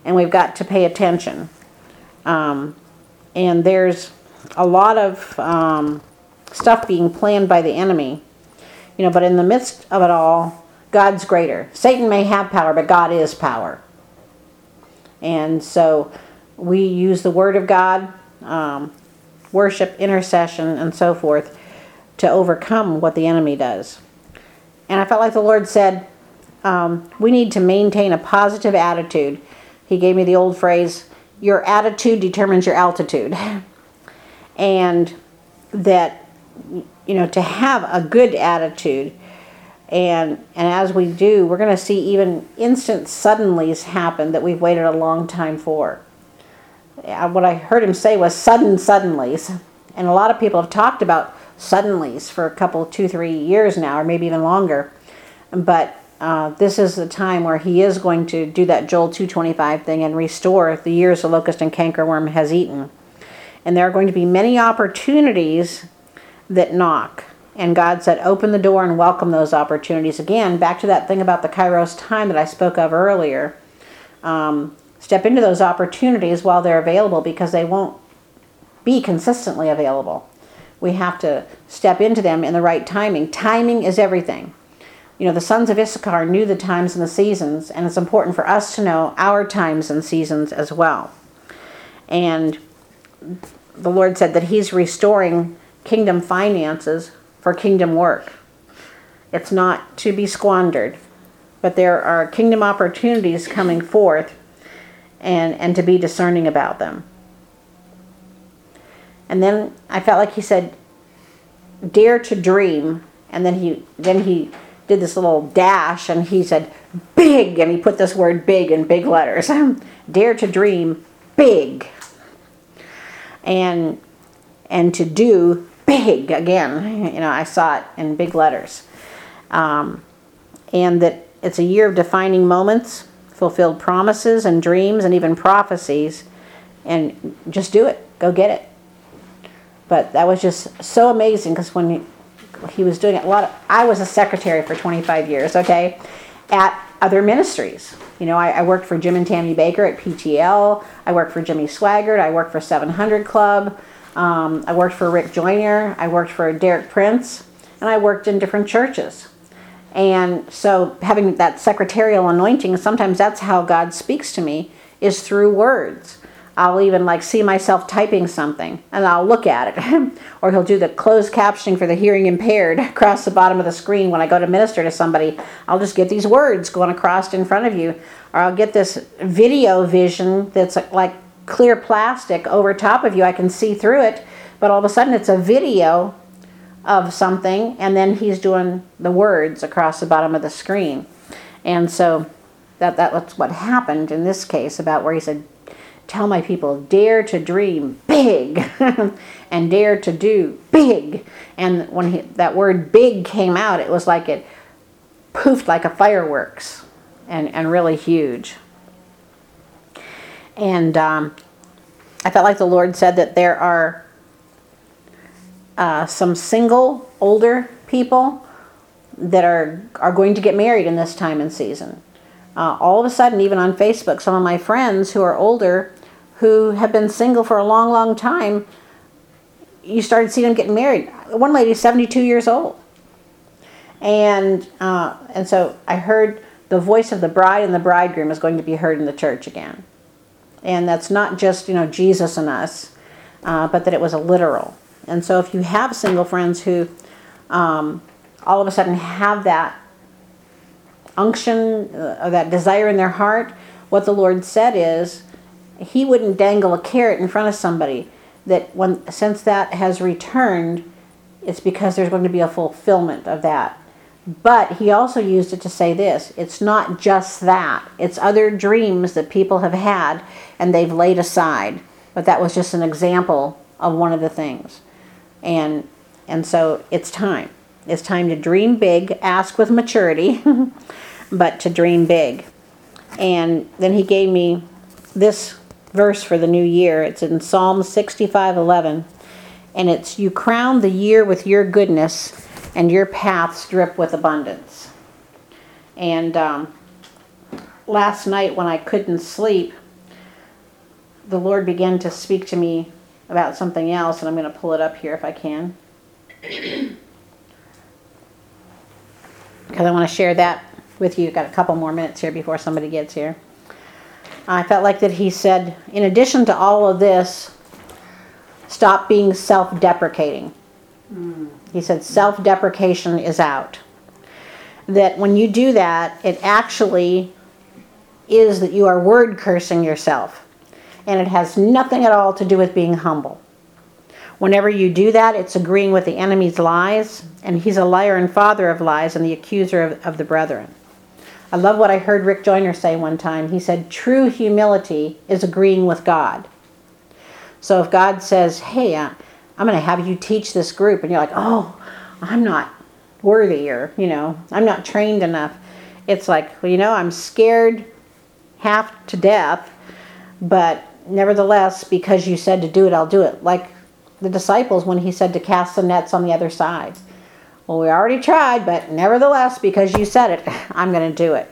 and we've got to pay attention. Um, and there's a lot of um, stuff being planned by the enemy, you know, but in the midst of it all, God's greater. Satan may have power, but God is power. And so we use the Word of God, um, worship, intercession, and so forth to overcome what the enemy does. And I felt like the Lord said, um, we need to maintain a positive attitude. He gave me the old phrase, your attitude determines your altitude. and that, you know, to have a good attitude. And, and as we do, we're going to see even instant suddenlies happen that we've waited a long time for. What I heard him say was sudden suddenlies. And a lot of people have talked about suddenlies for a couple, two, three years now, or maybe even longer. But uh, this is the time where he is going to do that Joel 225 thing and restore the years the locust and cankerworm has eaten. And there are going to be many opportunities that knock. And God said, open the door and welcome those opportunities. Again, back to that thing about the Kairos time that I spoke of earlier. Um, step into those opportunities while they're available because they won't be consistently available we have to step into them in the right timing. Timing is everything. You know, the sons of Issachar knew the times and the seasons, and it's important for us to know our times and seasons as well. And the Lord said that He's restoring kingdom finances for kingdom work. It's not to be squandered, but there are kingdom opportunities coming forth and, and to be discerning about them. And then I felt like he said, "Dare to dream." And then he then he did this little dash, and he said, "Big," and he put this word "big" in big letters. Dare to dream big. And and to do big again. You know, I saw it in big letters. Um, and that it's a year of defining moments, fulfilled promises and dreams, and even prophecies. And just do it. Go get it but that was just so amazing because when he, he was doing it, a lot of, I was a secretary for 25 years, okay, at other ministries. You know, I, I, worked for Jim and Tammy Bakker at PTL. I worked for Jimmy Swaggart. I worked for 700 Club. Um, I worked for Rick Joyner. I worked for Derek Prince. And I worked in different churches. And so having that secretarial anointing, sometimes that's how God speaks to me, is through words. I'll even like see myself typing something and I'll look at it. or he'll do the closed captioning for the hearing impaired across the bottom of the screen when I go to minister to somebody. I'll just get these words going across in front of you. Or I'll get this video vision that's like clear plastic over top of you. I can see through it, but all of a sudden it's a video of something and then he's doing the words across the bottom of the screen. And so that, that that's what happened in this case about where he said tell my people dare to dream big and dare to do big and when he, that word big came out it was like it poofed like a fireworks and, and really huge and um, i felt like the lord said that there are uh, some single older people that are are going to get married in this time and season uh, all of a sudden, even on Facebook, some of my friends who are older, who have been single for a long, long time, you started seeing them getting married. One lady is 72 years old. And, uh, and so I heard the voice of the bride and the bridegroom is going to be heard in the church again. And that's not just, you know, Jesus and us, uh, but that it was a literal. And so if you have single friends who um, all of a sudden have that unction uh, or that desire in their heart, what the Lord said is he wouldn't dangle a carrot in front of somebody that when since that has returned it's because there's going to be a fulfillment of that but he also used it to say this it's not just that. It's other dreams that people have had and they've laid aside. But that was just an example of one of the things. And and so it's time. It's time to dream big ask with maturity but to dream big. And then he gave me this verse for the new year. It's in psalm 65 11 and it's you crown the year with your goodness and your paths drip with abundance. And um, last night when i couldn't sleep the lord began to speak to me about something else and i'm going to pull it up here if i can. Because i want to share that with you. Got a couple more minutes here before somebody gets here. I felt like that he said in addition to all of this stop being self-deprecating he said self deprecation is out. That when you do that, it actually is that you are word cursing yourself. And it has nothing at all to do with being humble. Whenever you do that, it's agreeing with the enemy's lies, and he's a liar and father of lies and the accuser of, of the brethren. I love what I heard Rick Joyner say one time. He said, True humility is agreeing with God. So if God says, Hey, uh, I'm going to have you teach this group. And you're like, oh, I'm not worthy or, you know, I'm not trained enough. It's like, well, you know, I'm scared half to death, but nevertheless, because you said to do it, I'll do it. Like the disciples when he said to cast the nets on the other side. Well, we already tried, but nevertheless, because you said it, I'm going to do it.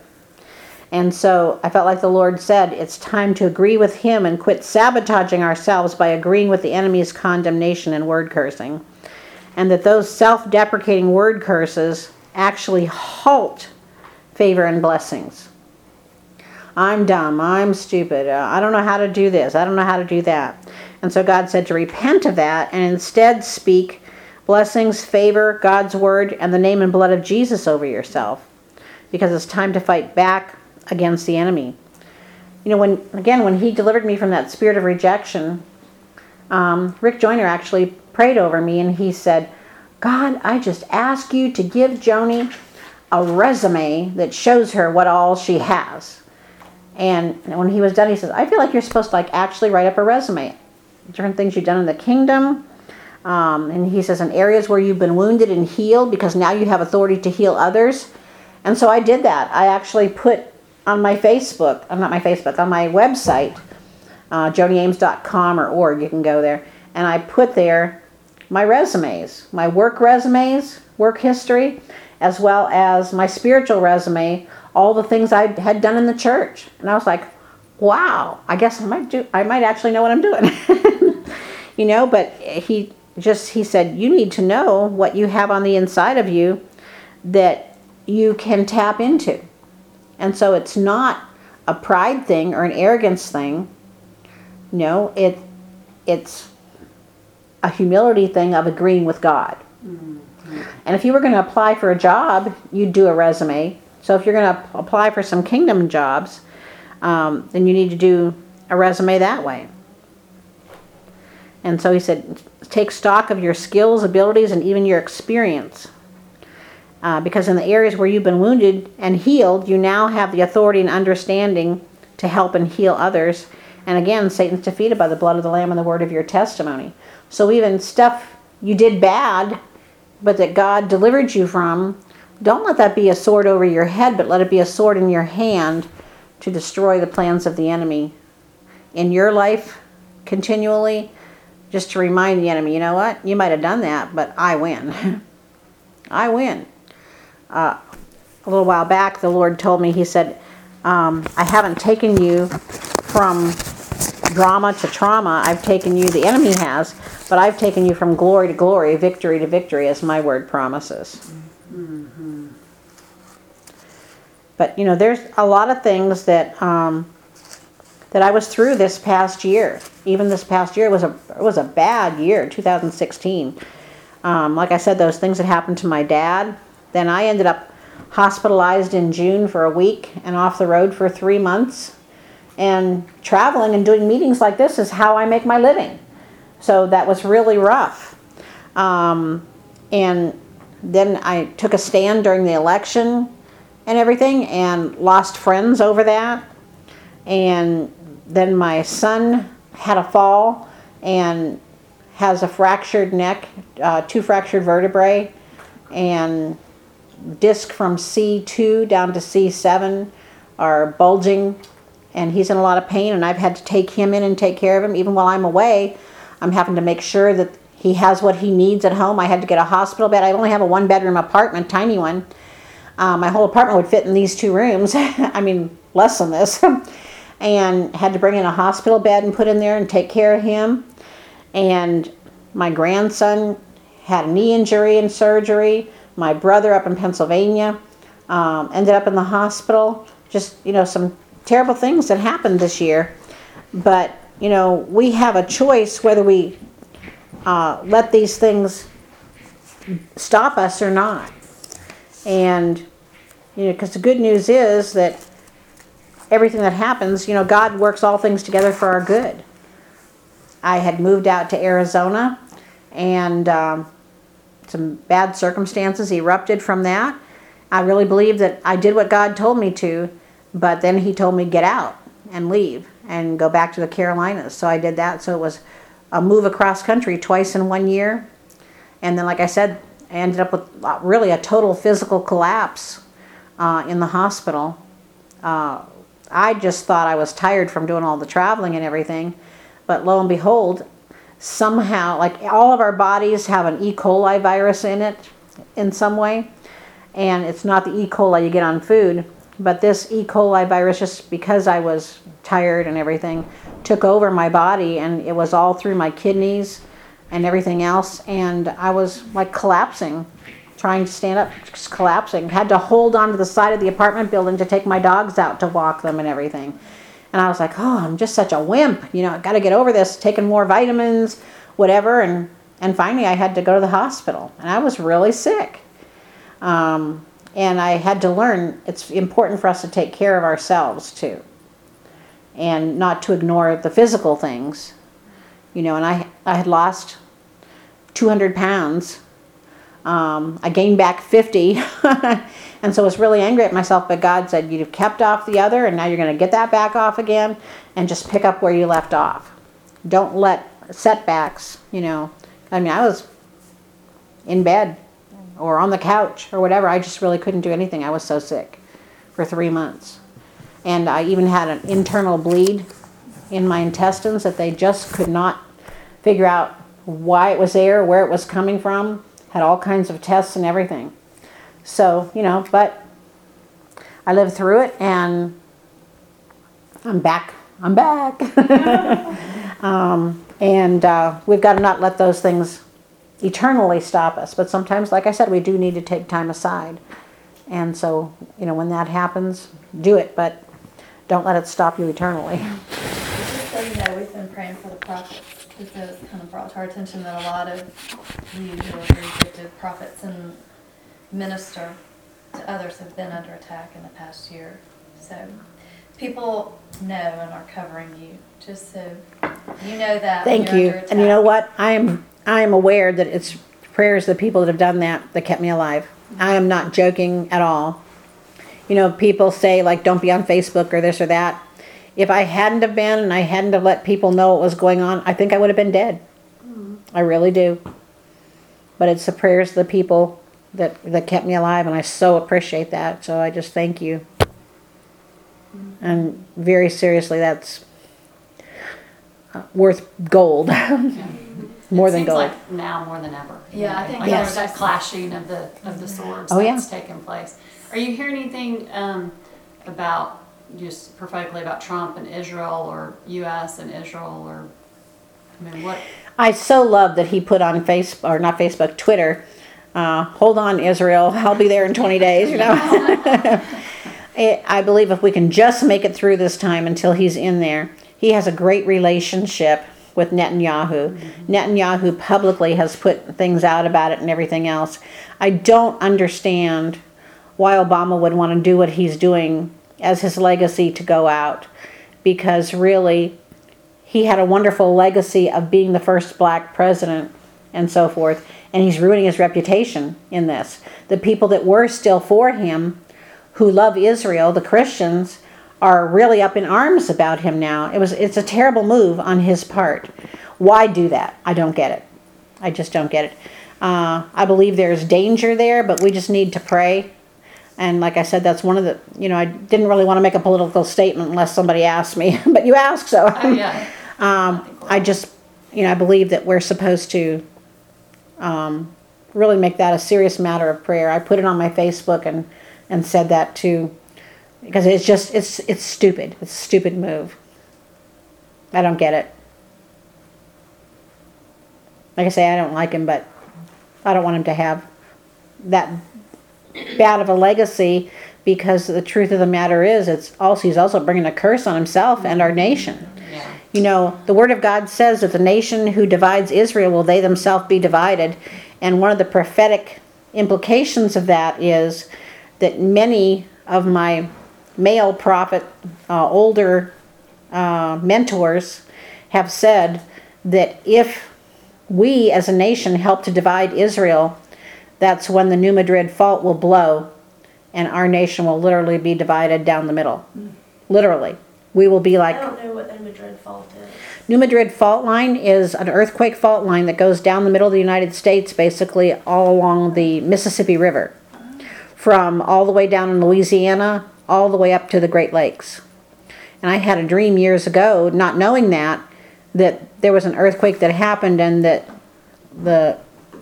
And so I felt like the Lord said, it's time to agree with Him and quit sabotaging ourselves by agreeing with the enemy's condemnation and word cursing. And that those self deprecating word curses actually halt favor and blessings. I'm dumb. I'm stupid. Uh, I don't know how to do this. I don't know how to do that. And so God said to repent of that and instead speak blessings, favor, God's word, and the name and blood of Jesus over yourself. Because it's time to fight back against the enemy. You know, when again, when he delivered me from that spirit of rejection, um, Rick Joyner actually prayed over me and he said, God, I just ask you to give Joni a resume that shows her what all she has. And when he was done, he says, I feel like you're supposed to like actually write up a resume. Different things you've done in the kingdom. Um, and he says, in areas where you've been wounded and healed, because now you have authority to heal others. And so I did that. I actually put on my Facebook, I'm uh, not my Facebook, on my website, uh, joniames.com or org, you can go there, and I put there my resumes, my work resumes, work history, as well as my spiritual resume, all the things I had done in the church. And I was like, wow, I guess I might do, I might actually know what I'm doing. you know, but he just, he said, you need to know what you have on the inside of you that you can tap into and so it's not a pride thing or an arrogance thing. No, it it's a humility thing of agreeing with God. Mm-hmm. And if you were going to apply for a job, you'd do a resume. So if you're going to apply for some kingdom jobs, um, then you need to do a resume that way. And so he said, take stock of your skills, abilities, and even your experience. Uh, because in the areas where you've been wounded and healed, you now have the authority and understanding to help and heal others. And again, Satan's defeated by the blood of the Lamb and the word of your testimony. So even stuff you did bad, but that God delivered you from, don't let that be a sword over your head, but let it be a sword in your hand to destroy the plans of the enemy in your life continually, just to remind the enemy, you know what? You might have done that, but I win. I win uh, a little while back, the Lord told me, He said, Um, I haven't taken you from drama to trauma. I've taken you, the enemy has, but I've taken you from glory to glory, victory to victory, as my word promises. But you know, there's a lot of things that um, that I was through this past year. Even this past year was a it was a bad year, 2016. Um, like I said, those things that happened to my dad. Then I ended up hospitalized in June for a week and off the road for three months. And traveling and doing meetings like this is how I make my living. So that was really rough. Um, and then I took a stand during the election and everything and lost friends over that. And then my son had a fall and has a fractured neck, uh, two fractured vertebrae, and disc from C2 down to C7 are bulging, and he's in a lot of pain. And I've had to take him in and take care of him, even while I'm away. I'm having to make sure that he has what he needs at home. I had to get a hospital bed. I only have a one bedroom apartment, tiny one. Um, my whole apartment would fit in these two rooms. I mean, less than this. and had to bring in a hospital bed and put in there and take care of him. And my grandson had a knee injury and surgery. My brother up in Pennsylvania um, ended up in the hospital. Just, you know, some terrible things that happened this year. But, you know, we have a choice whether we uh, let these things stop us or not. And, you know, because the good news is that everything that happens, you know, God works all things together for our good. I had moved out to Arizona and um, some bad circumstances erupted from that. I really believe that I did what God told me to, but then He told me get out and leave and go back to the Carolinas. So I did that. So it was a move across country twice in one year. And then, like I said, I ended up with uh, really a total physical collapse uh, in the hospital. Uh, I just thought I was tired from doing all the traveling and everything. But lo and behold, somehow, like all of our bodies have an E. coli virus in it in some way. And it's not the E. coli you get on food, but this E. coli virus, just because I was tired and everything, took over my body and it was all through my kidneys and everything else. And I was like collapsing, trying to stand up, just collapsing. Had to hold onto the side of the apartment building to take my dogs out to walk them and everything. And I was like, oh, I'm just such a wimp. You know, I got to get over this, taking more vitamins, whatever. And, and finally, I had to go to the hospital. And I was really sick. Um, and I had to learn it's important for us to take care of ourselves too. And not to ignore the physical things. You know, and I, I had lost 200 pounds. Um, I gained back 50. and so I was really angry at myself, but God said, You've kept off the other, and now you're going to get that back off again and just pick up where you left off. Don't let setbacks, you know. I mean, I was in bed or on the couch or whatever. I just really couldn't do anything. I was so sick for three months. And I even had an internal bleed in my intestines that they just could not figure out why it was there, where it was coming from. Had all kinds of tests and everything. So, you know, but I lived through it and I'm back. I'm back. um, and uh, we've got to not let those things eternally stop us. But sometimes, like I said, we do need to take time aside. And so, you know, when that happens, do it, but don't let it stop you eternally. Praying for the prophets because it's kind of brought to our attention that a lot of very gifted prophets and minister to others have been under attack in the past year. So people know and are covering you, just so you know that. Thank you're you. under And you know what? I am I am aware that it's prayers of the people that have done that that kept me alive. I am not joking at all. You know, people say like don't be on Facebook or this or that. If I hadn't have been and I hadn't have let people know what was going on, I think I would have been dead. Mm-hmm. I really do. But it's the prayers of the people that that kept me alive and I so appreciate that. So I just thank you. And very seriously that's uh, worth gold. More than Seems gold. like now more than ever. you Yeah, I know, think like Yes. there's that clashing of the of the swords Oh, yeah. that's taking place. Are you hearing anything um, about just prophetically about Trump and Israel or U.S. and Israel or, I mean, what? I so love that he put on face or not Facebook, Twitter. Uh, hold on, Israel. I'll be there in 20 days. You know. I I believe if we can just make it through this time until he's in there, he has a great relationship with Netanyahu. Netanyahu publicly has put things out about it and everything else. I don't understand why Obama would want to do what he's doing as his legacy to go out because really he had a wonderful legacy of being the first black president and so forth and he's ruining his reputation in this. The people that were still for him who love israel the christians are really up in arms about him now. It was it's a terrible move on his part. Why do that? I don't get it. I just don't get it. Uh, i believe there's danger there but we just need to pray. And like I said, that's one of the, you know, I didn't really want to make a political statement unless somebody asked me, but you asked, so. Oh, yeah. Um, I just, you know, I believe that we're supposed to, um, really make that a serious matter of prayer. I put it on my Facebook and, and said that too, because it's just, it's, it's stupid. It's a stupid move. I don't get it. Like I say, I don't like him, but I don't want him to have that bad of a legacy because the truth of the matter is it's also he's also bringing a curse on himself and our nation. You know the word of god says that the nation who divides israel will they themselves be divided and one of the prophetic implications of that is that many of my male prophet uh, older uh, mentors have said that if we as a nation help to divide israel that's when the New Madrid fault will blow and our nation will literally be divided down the middle. Literally. We will be I like don't know what the Madrid fault is. New Madrid fault line is an earthquake fault line that goes down the middle of the United States, basically all along the Mississippi River, from all the way down in Louisiana, all the way up to the Great Lakes. And I had a dream years ago, not knowing that, that there was an earthquake that happened and that the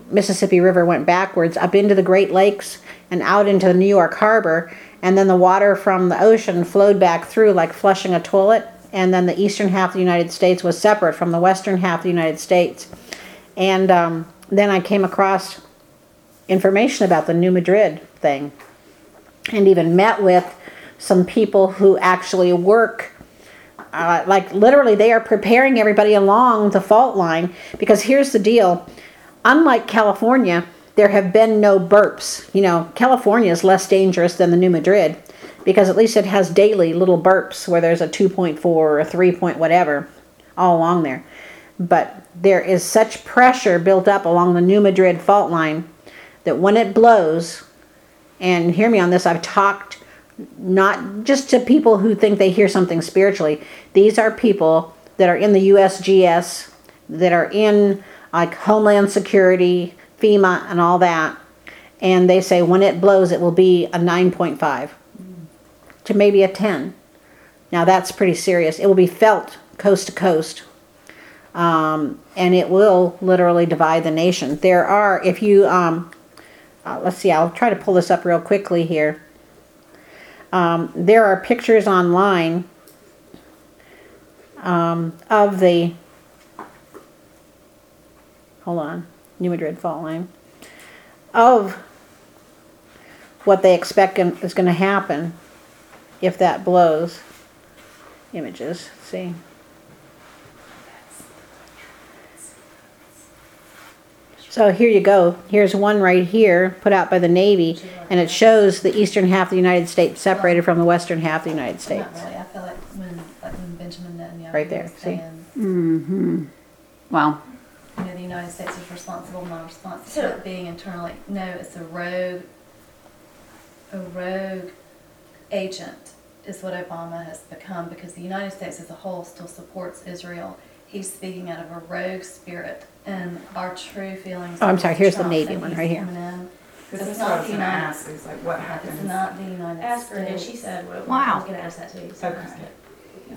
Mississippi River went backwards up into the Great Lakes and out into the New York Harbor, and then the water from the ocean flowed back through like flushing a toilet, and then the eastern half of the United States was separate from the western half of the United States. And um, then I came across information about the New Madrid thing, and even met with some people who actually work uh, like literally they are preparing everybody along the fault line because here's the deal unlike california there have been no burps you know california is less dangerous than the new madrid because at least it has daily little burps where there's a 2.4 or a 3 point whatever all along there but there is such pressure built up along the new madrid fault line that when it blows and hear me on this i've talked not just to people who think they hear something spiritually. These are people that are in the USGS, that are in like Homeland Security, FEMA, and all that. And they say when it blows, it will be a 9.5 to maybe a 10. Now that's pretty serious. It will be felt coast to coast. Um, and it will literally divide the nation. There are, if you, um, uh, let's see, I'll try to pull this up real quickly here um, there are pictures online um, of the hold on new madrid fault line of what they expect in- is going to happen if that blows images see So here you go. Here's one right here, put out by the Navy, and it shows the eastern half of the United States separated from the western half of the United States. Not really. I feel like when, like when Benjamin Netanyahu Right there, was see? saying, Mm-hmm. Wow. You know, the United States is responsible, not responsible So- for being internally. No, it's a rogue, a rogue agent is what Obama has become because the United States as a whole still supports Israel. He's speaking out of a rogue spirit, and our true feelings. Oh, I'm sorry, here's the Trump, Navy and one he's right here. coming in. Because It's that's what I not was the gonna United. ask, is like what It's happens? not the United Ask her, and States. she said, well, Wow. I was gonna ask that too. so Okay. that's good.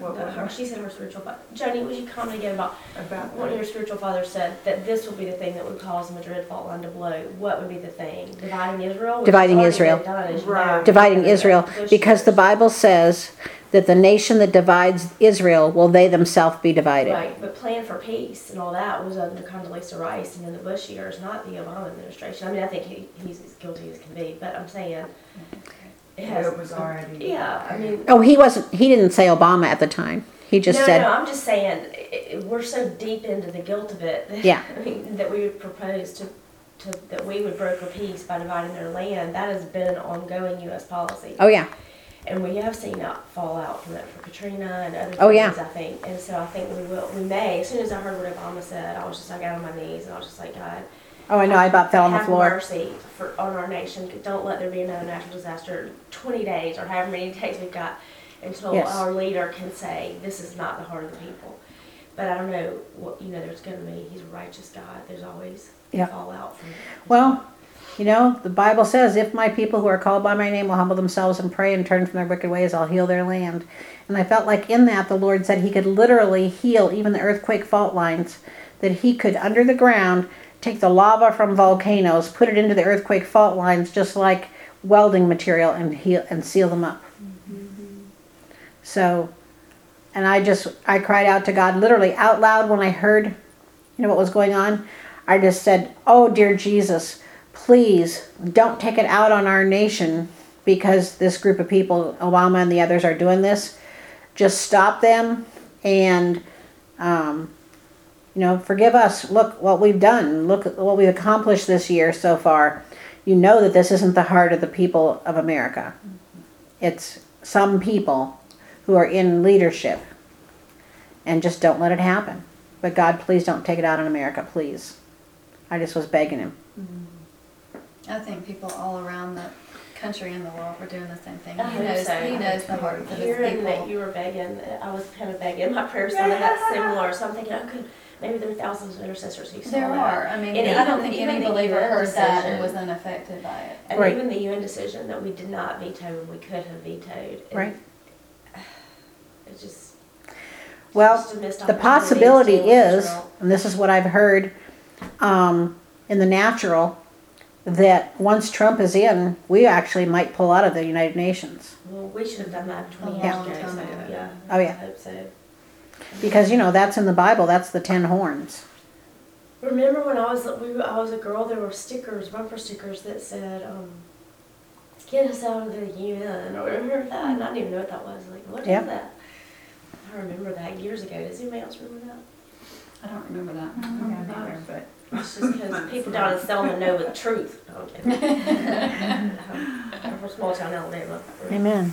What the- was her, it? she said her spiritual father. Joni, would you comment again about About one of what? your spiritual father said that this would be the thing that would cause the Madrid fault line to blow? What would be the thing? Dividing Israel? Which Dividing has already Israel. been done, as you Right. dividing Israel Bush because the years. Bible says that the nation that divides Israel will they themselves be divided. Right, but Plan for Peace and all that was under Condoleezza Rice and in the Bush years, not the Obama administration. I mean, I think he, he's as guilty as can be, but I'm saying it has. It was already. Yeah, I mean. Oh, he wasn't. He didn't say Obama at the time. He just no, said, no, no, I'm just saying i i we're so deep into the guilt of it. That, Yeah. I mean, that we would propose to, to that we would broker peace by dividing their land. That has been an ongoing U.S. policy. "Oh yeah, And we have seen out fallout from that for Katrina and other Oh, yeah. things, I think. And so I think we will, we may, as soon as I heard what Obama said, I was just like out on my knees and I was just like, God. Oh I know. I about fell on the have floor." mercy for, on our nation. Don't let there be another natural disaster. 20 days or however many days we've got until Yes. our leader can say, this is not the heart of the people. But I don't know, what, you know, there's going to be, he's a righteous God. There's always Yeah. fallout from Well, you know, the Bible says, "If my people who are called by my name will humble themselves and pray and turn from their wicked ways, I'll heal their land." And I felt like in that the Lord said He could literally heal even the earthquake fault lines. That He could under the ground take the lava from volcanoes, put it into the earthquake fault lines, just like welding material, and heal and seal them up. So, and I just I cried out to God literally out loud when I heard, you know, what was going on. I just said, "Oh dear Jesus, please don't take it out on our nation because this group of people, Obama and the others, are doing this. Just stop them and, um, you know, forgive us. Look what we've done. Look at what we've accomplished this year so far. You know that this isn't the heart of the people of America. It's some people who are in leadership and just don't let it happen. But God, please don't take it out on America, please. I just was begging him. Mm-hmm. I think people all around the country and the world were doing the same thing. I He hope knows, so. he knows the heart of his Hearing that you were begging, I was kind of begging. My prayers sounded that similar. So I'm thinking, oh, could maybe there are thousands of intercessors who saw There that. are, I mean, And I don't even- think even any the believer UN heard that and decision. was unaffected by it. And Right. even the UN decision that we did not veto and we could have vetoed. And Right. It's just. Well, just a missed the opportunity possibility still with is, Israel. and this is what I've heard um, in the natural, that once Trump is in, we actually might pull out of the United Nations. Well, we should have done that twenty years long ago, time so, ago. yeah. Oh, yeah. I hope so. Because, you know, that's in the Bible, that's the ten horns. Remember when I was we, I was a girl? There were stickers, bumper stickers that said, um, "Get us out of the UN." Or remember that? And I didn't even know what that was. Like, what is Yeah. that? I remember that years ago. Does anybody else remember that? I don't remember that. Yeah, neither, but It's just because people down in Selma know the truth. No, I'm kidding. I'm from small town Alabama. Amen.